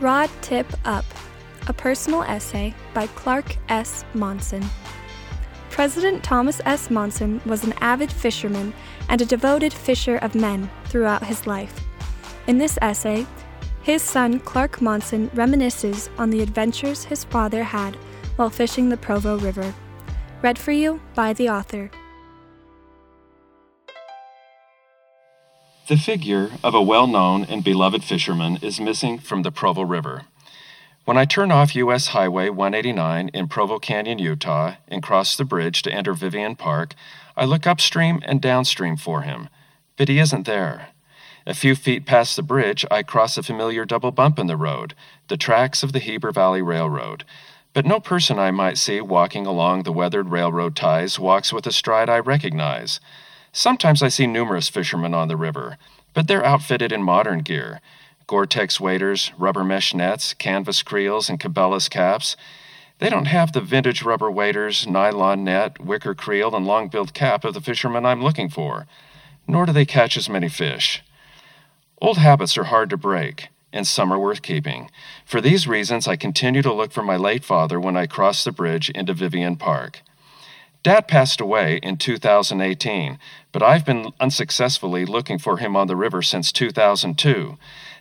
Rod Tip Up, a personal essay by Clark S. Monson. President Thomas S. Monson was an avid fisherman and a devoted fisher of men throughout his life. In this essay, his son Clark Monson reminisces on the adventures his father had while fishing the Provo River. Read for you by the author. The figure of a well known and beloved fisherman is missing from the Provo River. When I turn off U.S. Highway 189 in Provo Canyon, Utah, and cross the bridge to enter Vivian Park, I look upstream and downstream for him, but he isn't there. A few feet past the bridge, I cross a familiar double bump in the road, the tracks of the Heber Valley Railroad. But no person I might see walking along the weathered railroad ties walks with a stride I recognize. Sometimes I see numerous fishermen on the river, but they're outfitted in modern gear Gore Tex waders, rubber mesh nets, canvas creels, and Cabela's caps. They don't have the vintage rubber waders, nylon net, wicker creel, and long billed cap of the fishermen I'm looking for, nor do they catch as many fish. Old habits are hard to break, and some are worth keeping. For these reasons, I continue to look for my late father when I cross the bridge into Vivian Park. Dad passed away in 2018, but I've been unsuccessfully looking for him on the river since 2002.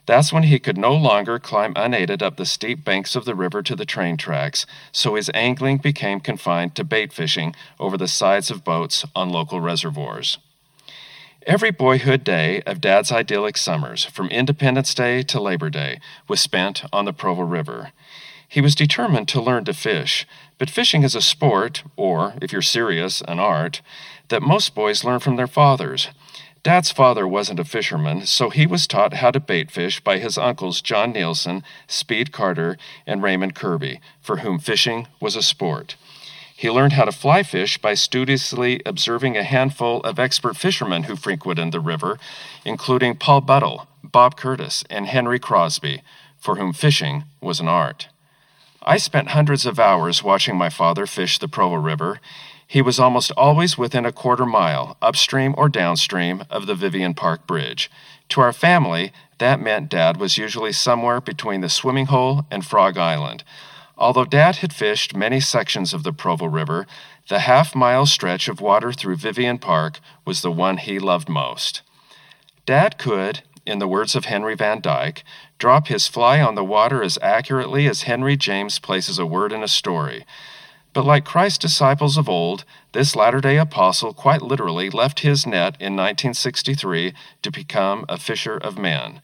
That's when he could no longer climb unaided up the steep banks of the river to the train tracks, so his angling became confined to bait fishing over the sides of boats on local reservoirs. Every boyhood day of Dad's idyllic summers, from Independence Day to Labor Day, was spent on the Provo River. He was determined to learn to fish, but fishing is a sport, or, if you're serious, an art, that most boys learn from their fathers. Dad's father wasn't a fisherman, so he was taught how to bait fish by his uncles John Nielsen, Speed Carter, and Raymond Kirby, for whom fishing was a sport. He learned how to fly fish by studiously observing a handful of expert fishermen who frequented the river, including Paul Buttle, Bob Curtis, and Henry Crosby, for whom fishing was an art. I spent hundreds of hours watching my father fish the Provo River. He was almost always within a quarter mile, upstream or downstream, of the Vivian Park Bridge. To our family, that meant Dad was usually somewhere between the swimming hole and Frog Island. Although Dad had fished many sections of the Provo River, the half mile stretch of water through Vivian Park was the one he loved most. Dad could, in the words of Henry Van Dyke, drop his fly on the water as accurately as Henry James places a word in a story. But like Christ's disciples of old, this latter day apostle quite literally left his net in 1963 to become a fisher of men.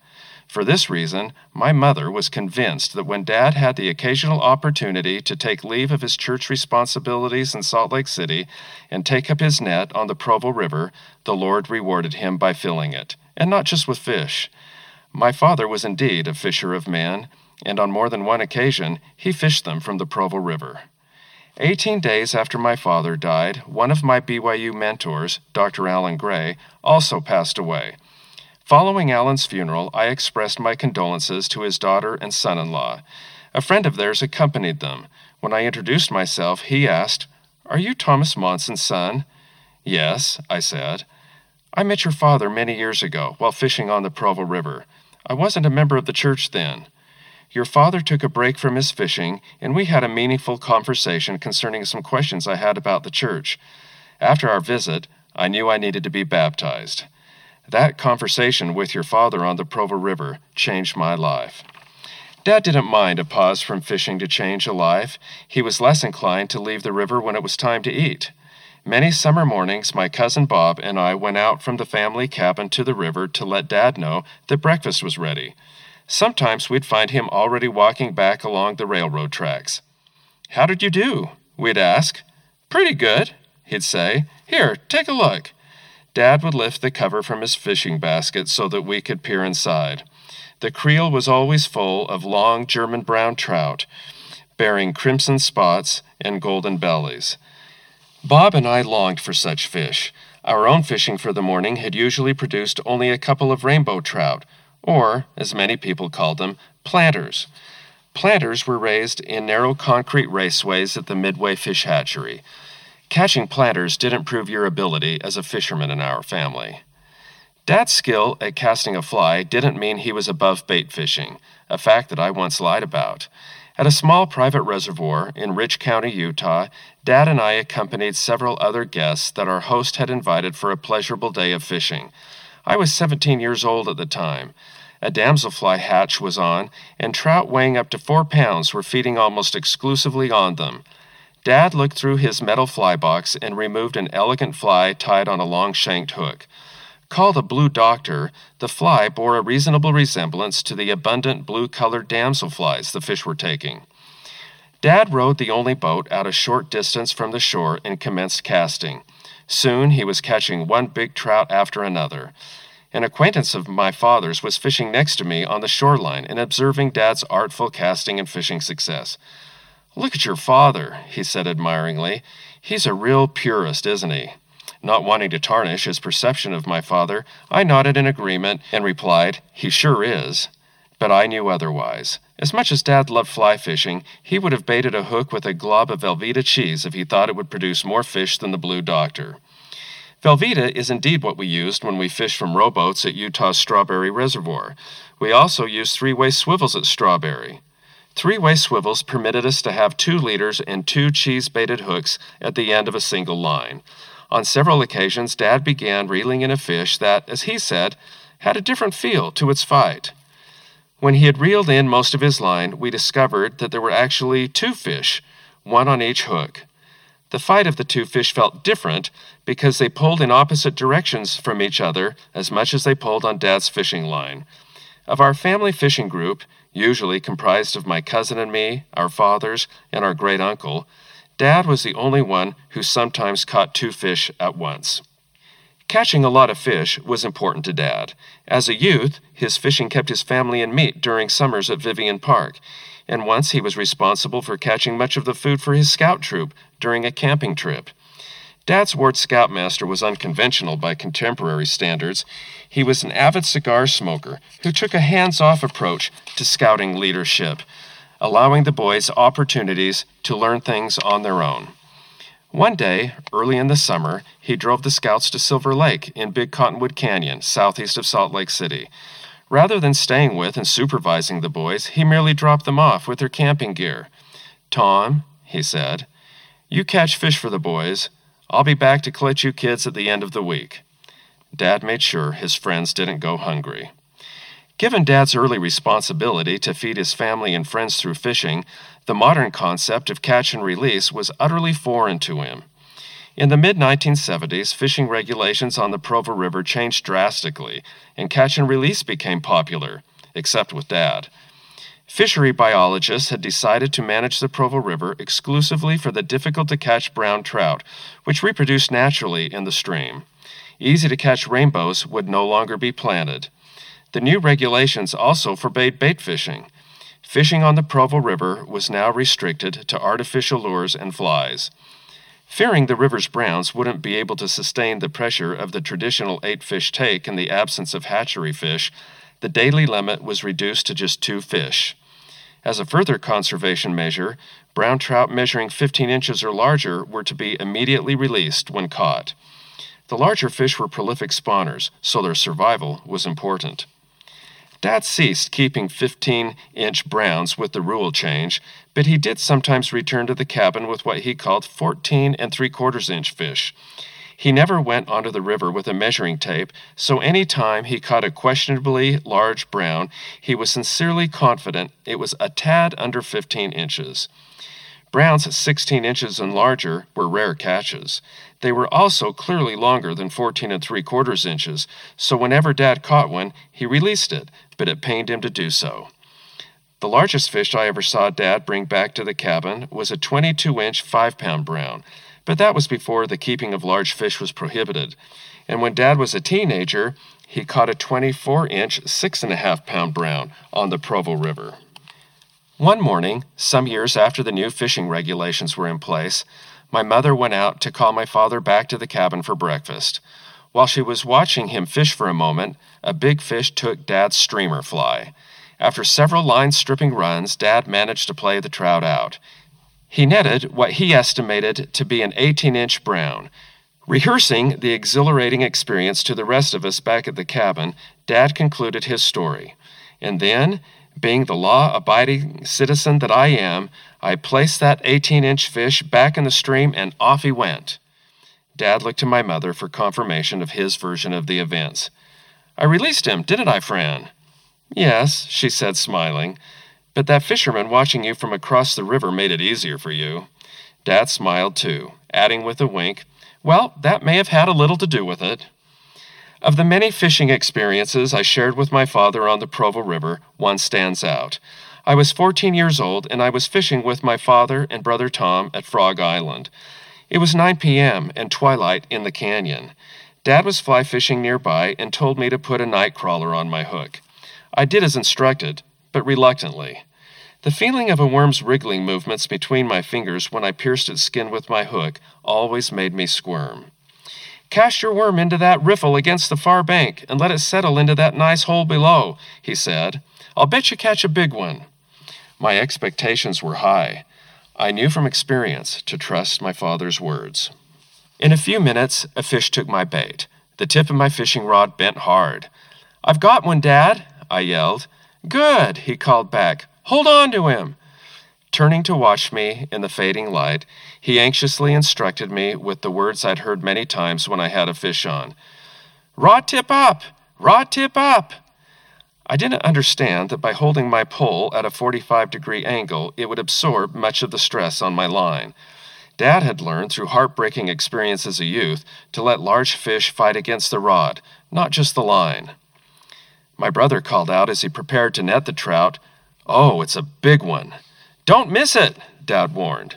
For this reason, my mother was convinced that when Dad had the occasional opportunity to take leave of his church responsibilities in Salt Lake City and take up his net on the Provo River, the Lord rewarded him by filling it, and not just with fish. My father was indeed a fisher of men, and on more than one occasion he fished them from the Provo River. Eighteen days after my father died, one of my BYU mentors, Dr. Alan Gray, also passed away. Following Alan's funeral, I expressed my condolences to his daughter and son in law. A friend of theirs accompanied them. When I introduced myself, he asked, Are you Thomas Monson's son? Yes, I said. I met your father many years ago while fishing on the Provo River. I wasn't a member of the church then. Your father took a break from his fishing, and we had a meaningful conversation concerning some questions I had about the church. After our visit, I knew I needed to be baptized. That conversation with your father on the Provo River changed my life. Dad didn't mind a pause from fishing to change a life. He was less inclined to leave the river when it was time to eat. Many summer mornings, my cousin Bob and I went out from the family cabin to the river to let Dad know that breakfast was ready. Sometimes we'd find him already walking back along the railroad tracks. How did you do? We'd ask. Pretty good, he'd say. Here, take a look. Dad would lift the cover from his fishing basket so that we could peer inside. The creel was always full of long German brown trout, bearing crimson spots and golden bellies. Bob and I longed for such fish. Our own fishing for the morning had usually produced only a couple of rainbow trout, or, as many people called them, planters. Planters were raised in narrow concrete raceways at the Midway Fish Hatchery. Catching planters didn't prove your ability as a fisherman in our family. Dad's skill at casting a fly didn't mean he was above bait fishing, a fact that I once lied about. At a small private reservoir in Rich County, Utah, Dad and I accompanied several other guests that our host had invited for a pleasurable day of fishing. I was 17 years old at the time. A damselfly hatch was on, and trout weighing up to four pounds were feeding almost exclusively on them. Dad looked through his metal fly box and removed an elegant fly tied on a long shanked hook. Called a blue doctor, the fly bore a reasonable resemblance to the abundant blue colored damselflies the fish were taking. Dad rowed the only boat out a short distance from the shore and commenced casting. Soon he was catching one big trout after another. An acquaintance of my father's was fishing next to me on the shoreline and observing Dad's artful casting and fishing success. Look at your father, he said admiringly. He's a real purist, isn't he? Not wanting to tarnish his perception of my father, I nodded in agreement and replied, He sure is. But I knew otherwise. As much as Dad loved fly fishing, he would have baited a hook with a glob of Velveeta cheese if he thought it would produce more fish than the Blue Doctor. Velveeta is indeed what we used when we fished from rowboats at Utah's Strawberry Reservoir. We also used three way swivels at Strawberry. Three way swivels permitted us to have two leaders and two cheese baited hooks at the end of a single line. On several occasions, Dad began reeling in a fish that, as he said, had a different feel to its fight. When he had reeled in most of his line, we discovered that there were actually two fish, one on each hook. The fight of the two fish felt different because they pulled in opposite directions from each other as much as they pulled on Dad's fishing line. Of our family fishing group, usually comprised of my cousin and me, our fathers, and our great uncle, Dad was the only one who sometimes caught two fish at once. Catching a lot of fish was important to Dad. As a youth, his fishing kept his family in meat during summers at Vivian Park, and once he was responsible for catching much of the food for his scout troop during a camping trip. Dad's ward scoutmaster was unconventional by contemporary standards. He was an avid cigar smoker who took a hands off approach to scouting leadership allowing the boys opportunities to learn things on their own. One day, early in the summer, he drove the scouts to Silver Lake in Big Cottonwood Canyon, southeast of Salt Lake City. Rather than staying with and supervising the boys, he merely dropped them off with their camping gear. Tom, he said, you catch fish for the boys. I'll be back to collect you kids at the end of the week. Dad made sure his friends didn't go hungry. Given Dad's early responsibility to feed his family and friends through fishing, the modern concept of catch and release was utterly foreign to him. In the mid 1970s, fishing regulations on the Provo River changed drastically, and catch and release became popular, except with Dad. Fishery biologists had decided to manage the Provo River exclusively for the difficult to catch brown trout, which reproduce naturally in the stream. Easy to catch rainbows would no longer be planted. The new regulations also forbade bait fishing. Fishing on the Provo River was now restricted to artificial lures and flies. Fearing the river's browns wouldn't be able to sustain the pressure of the traditional eight fish take in the absence of hatchery fish, the daily limit was reduced to just two fish. As a further conservation measure, brown trout measuring 15 inches or larger were to be immediately released when caught. The larger fish were prolific spawners, so their survival was important. Dad ceased keeping 15 inch browns with the rule change, but he did sometimes return to the cabin with what he called 14 and 3 quarters inch fish. He never went onto the river with a measuring tape, so any time he caught a questionably large brown, he was sincerely confident it was a tad under 15 inches. Browns 16 inches and larger were rare catches. They were also clearly longer than 14 and 3 quarters inches, so whenever Dad caught one, he released it, but it pained him to do so. The largest fish I ever saw Dad bring back to the cabin was a 22 inch 5 pound brown, but that was before the keeping of large fish was prohibited. And when Dad was a teenager, he caught a 24 inch 6.5 pound brown on the Provo River. One morning, some years after the new fishing regulations were in place, my mother went out to call my father back to the cabin for breakfast. While she was watching him fish for a moment, a big fish took Dad's streamer fly. After several line stripping runs, Dad managed to play the trout out. He netted what he estimated to be an 18 inch brown. Rehearsing the exhilarating experience to the rest of us back at the cabin, Dad concluded his story. And then, being the law abiding citizen that I am, I placed that 18 inch fish back in the stream and off he went. Dad looked to my mother for confirmation of his version of the events. I released him, didn't I, Fran? Yes, she said, smiling. But that fisherman watching you from across the river made it easier for you. Dad smiled too, adding with a wink, Well, that may have had a little to do with it. Of the many fishing experiences I shared with my father on the Provo River, one stands out. I was 14 years old and I was fishing with my father and brother Tom at Frog Island. It was 9 p.m. and twilight in the canyon. Dad was fly fishing nearby and told me to put a night crawler on my hook. I did as instructed, but reluctantly. The feeling of a worm's wriggling movements between my fingers when I pierced its skin with my hook always made me squirm. Cast your worm into that riffle against the far bank and let it settle into that nice hole below, he said. I'll bet you catch a big one. My expectations were high. I knew from experience to trust my father's words. In a few minutes, a fish took my bait. The tip of my fishing rod bent hard. I've got one, Dad, I yelled. Good, he called back. Hold on to him. Turning to watch me in the fading light, he anxiously instructed me with the words I'd heard many times when I had a fish on Rod tip up! Rod tip up! I didn't understand that by holding my pole at a 45 degree angle, it would absorb much of the stress on my line. Dad had learned through heartbreaking experience as a youth to let large fish fight against the rod, not just the line. My brother called out as he prepared to net the trout, Oh, it's a big one. Don't miss it, Dad warned.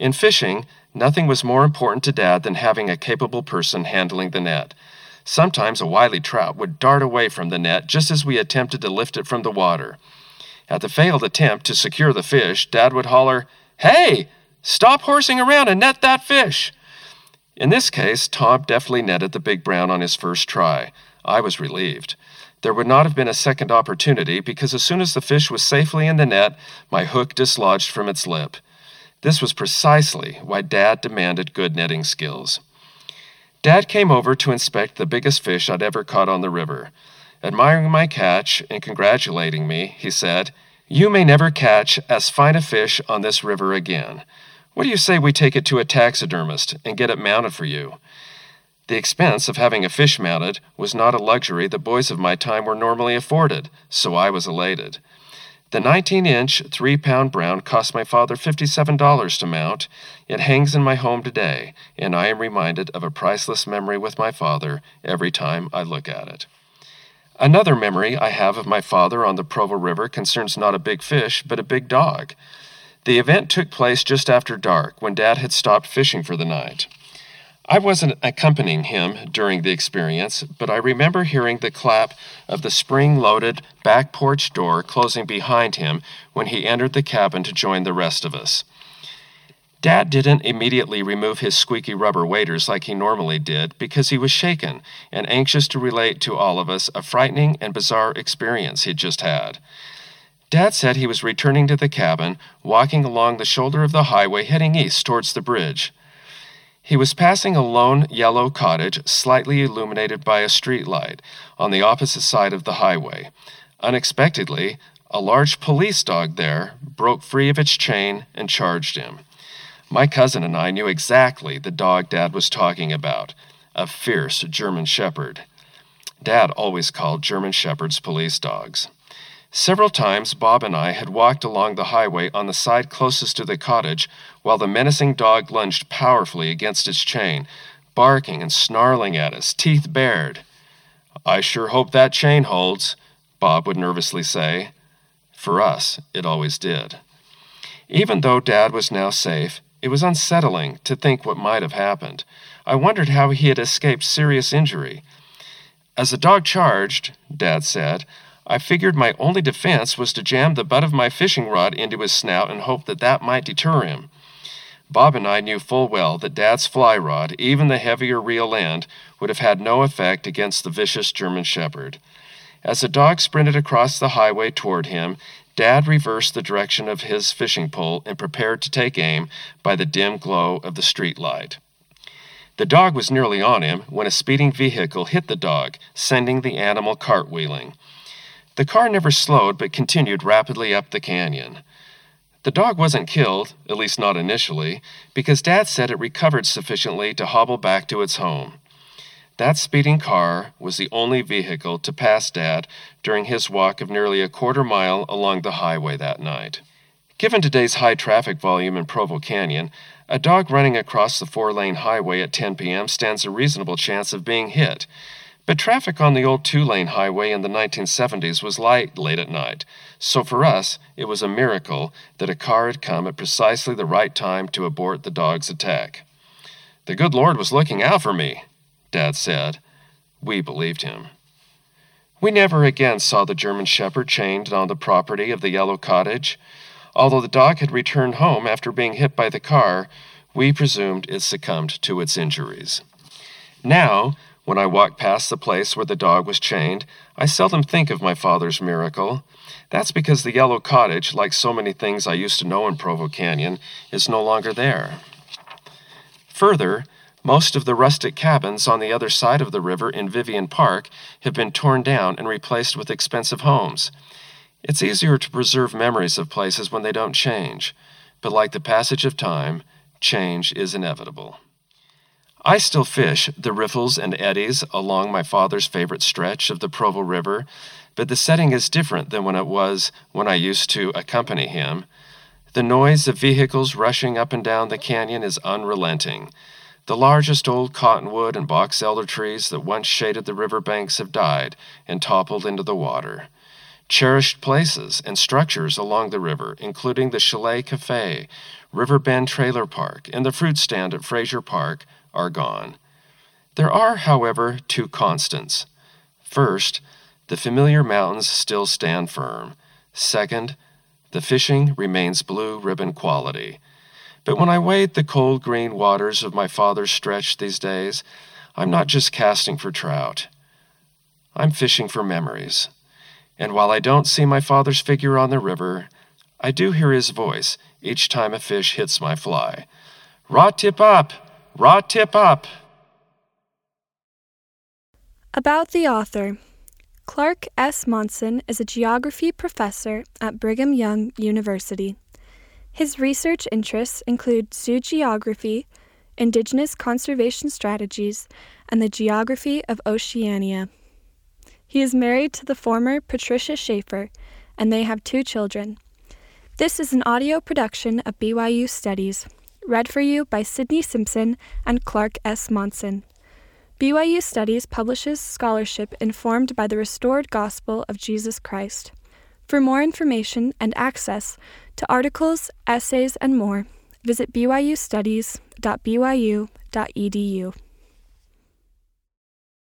In fishing, nothing was more important to Dad than having a capable person handling the net. Sometimes a wily trout would dart away from the net just as we attempted to lift it from the water. At the failed attempt to secure the fish, Dad would holler, Hey, stop horsing around and net that fish. In this case, Tom deftly netted the big brown on his first try. I was relieved. There would not have been a second opportunity because as soon as the fish was safely in the net, my hook dislodged from its lip. This was precisely why Dad demanded good netting skills. Dad came over to inspect the biggest fish I'd ever caught on the river. Admiring my catch and congratulating me, he said, You may never catch as fine a fish on this river again. What do you say we take it to a taxidermist and get it mounted for you? The expense of having a fish mounted was not a luxury the boys of my time were normally afforded, so I was elated. The 19 inch, 3 pound brown cost my father $57 to mount. It hangs in my home today, and I am reminded of a priceless memory with my father every time I look at it. Another memory I have of my father on the Provo River concerns not a big fish, but a big dog. The event took place just after dark when Dad had stopped fishing for the night. I wasn't accompanying him during the experience, but I remember hearing the clap of the spring loaded back porch door closing behind him when he entered the cabin to join the rest of us. Dad didn't immediately remove his squeaky rubber waders like he normally did because he was shaken and anxious to relate to all of us a frightening and bizarre experience he'd just had. Dad said he was returning to the cabin, walking along the shoulder of the highway heading east towards the bridge. He was passing a lone yellow cottage slightly illuminated by a street light on the opposite side of the highway. Unexpectedly, a large police dog there broke free of its chain and charged him. My cousin and I knew exactly the dog Dad was talking about a fierce German Shepherd. Dad always called German Shepherds police dogs. Several times, Bob and I had walked along the highway on the side closest to the cottage while the menacing dog lunged powerfully against its chain, barking and snarling at us, teeth bared. I sure hope that chain holds, Bob would nervously say. For us, it always did. Even though Dad was now safe, it was unsettling to think what might have happened. I wondered how he had escaped serious injury. As the dog charged, Dad said, I figured my only defense was to jam the butt of my fishing rod into his snout and hope that that might deter him. Bob and I knew full well that Dad's fly rod, even the heavier reel end, would have had no effect against the vicious German Shepherd. As the dog sprinted across the highway toward him, Dad reversed the direction of his fishing pole and prepared to take aim by the dim glow of the street light. The dog was nearly on him when a speeding vehicle hit the dog, sending the animal cartwheeling. The car never slowed but continued rapidly up the canyon. The dog wasn't killed, at least not initially, because Dad said it recovered sufficiently to hobble back to its home. That speeding car was the only vehicle to pass Dad during his walk of nearly a quarter mile along the highway that night. Given today's high traffic volume in Provo Canyon, a dog running across the four lane highway at 10 p.m. stands a reasonable chance of being hit. But traffic on the old two lane highway in the 1970s was light late at night, so for us, it was a miracle that a car had come at precisely the right time to abort the dog's attack. The good Lord was looking out for me, Dad said. We believed him. We never again saw the German Shepherd chained on the property of the Yellow Cottage. Although the dog had returned home after being hit by the car, we presumed it succumbed to its injuries. Now, when I walk past the place where the dog was chained, I seldom think of my father's miracle. That's because the yellow cottage, like so many things I used to know in Provo Canyon, is no longer there. Further, most of the rustic cabins on the other side of the river in Vivian Park have been torn down and replaced with expensive homes. It's easier to preserve memories of places when they don't change, but like the passage of time, change is inevitable. I still fish the riffles and eddies along my father's favorite stretch of the Provo River, but the setting is different than when it was when I used to accompany him. The noise of vehicles rushing up and down the canyon is unrelenting. The largest old cottonwood and box elder trees that once shaded the river banks have died and toppled into the water. Cherished places and structures along the river, including the Chalet Cafe, River Bend Trailer Park, and the fruit stand at Fraser Park, are gone. There are, however, two constants. First, the familiar mountains still stand firm. Second, the fishing remains blue ribbon quality. But when I wade the cold green waters of my father's stretch these days, I'm not just casting for trout. I'm fishing for memories. And while I don't see my father's figure on the river, I do hear his voice each time a fish hits my fly. Rod tip up! Rod tip up! About the author Clark S. Monson is a geography professor at Brigham Young University. His research interests include zoo geography, indigenous conservation strategies, and the geography of Oceania. He is married to the former Patricia Schaefer, and they have two children. This is an audio production of BYU Studies, read for you by Sydney Simpson and Clark S. Monson. BYU Studies publishes scholarship informed by the restored gospel of Jesus Christ. For more information and access to articles, essays, and more, visit byustudies.byu.edu.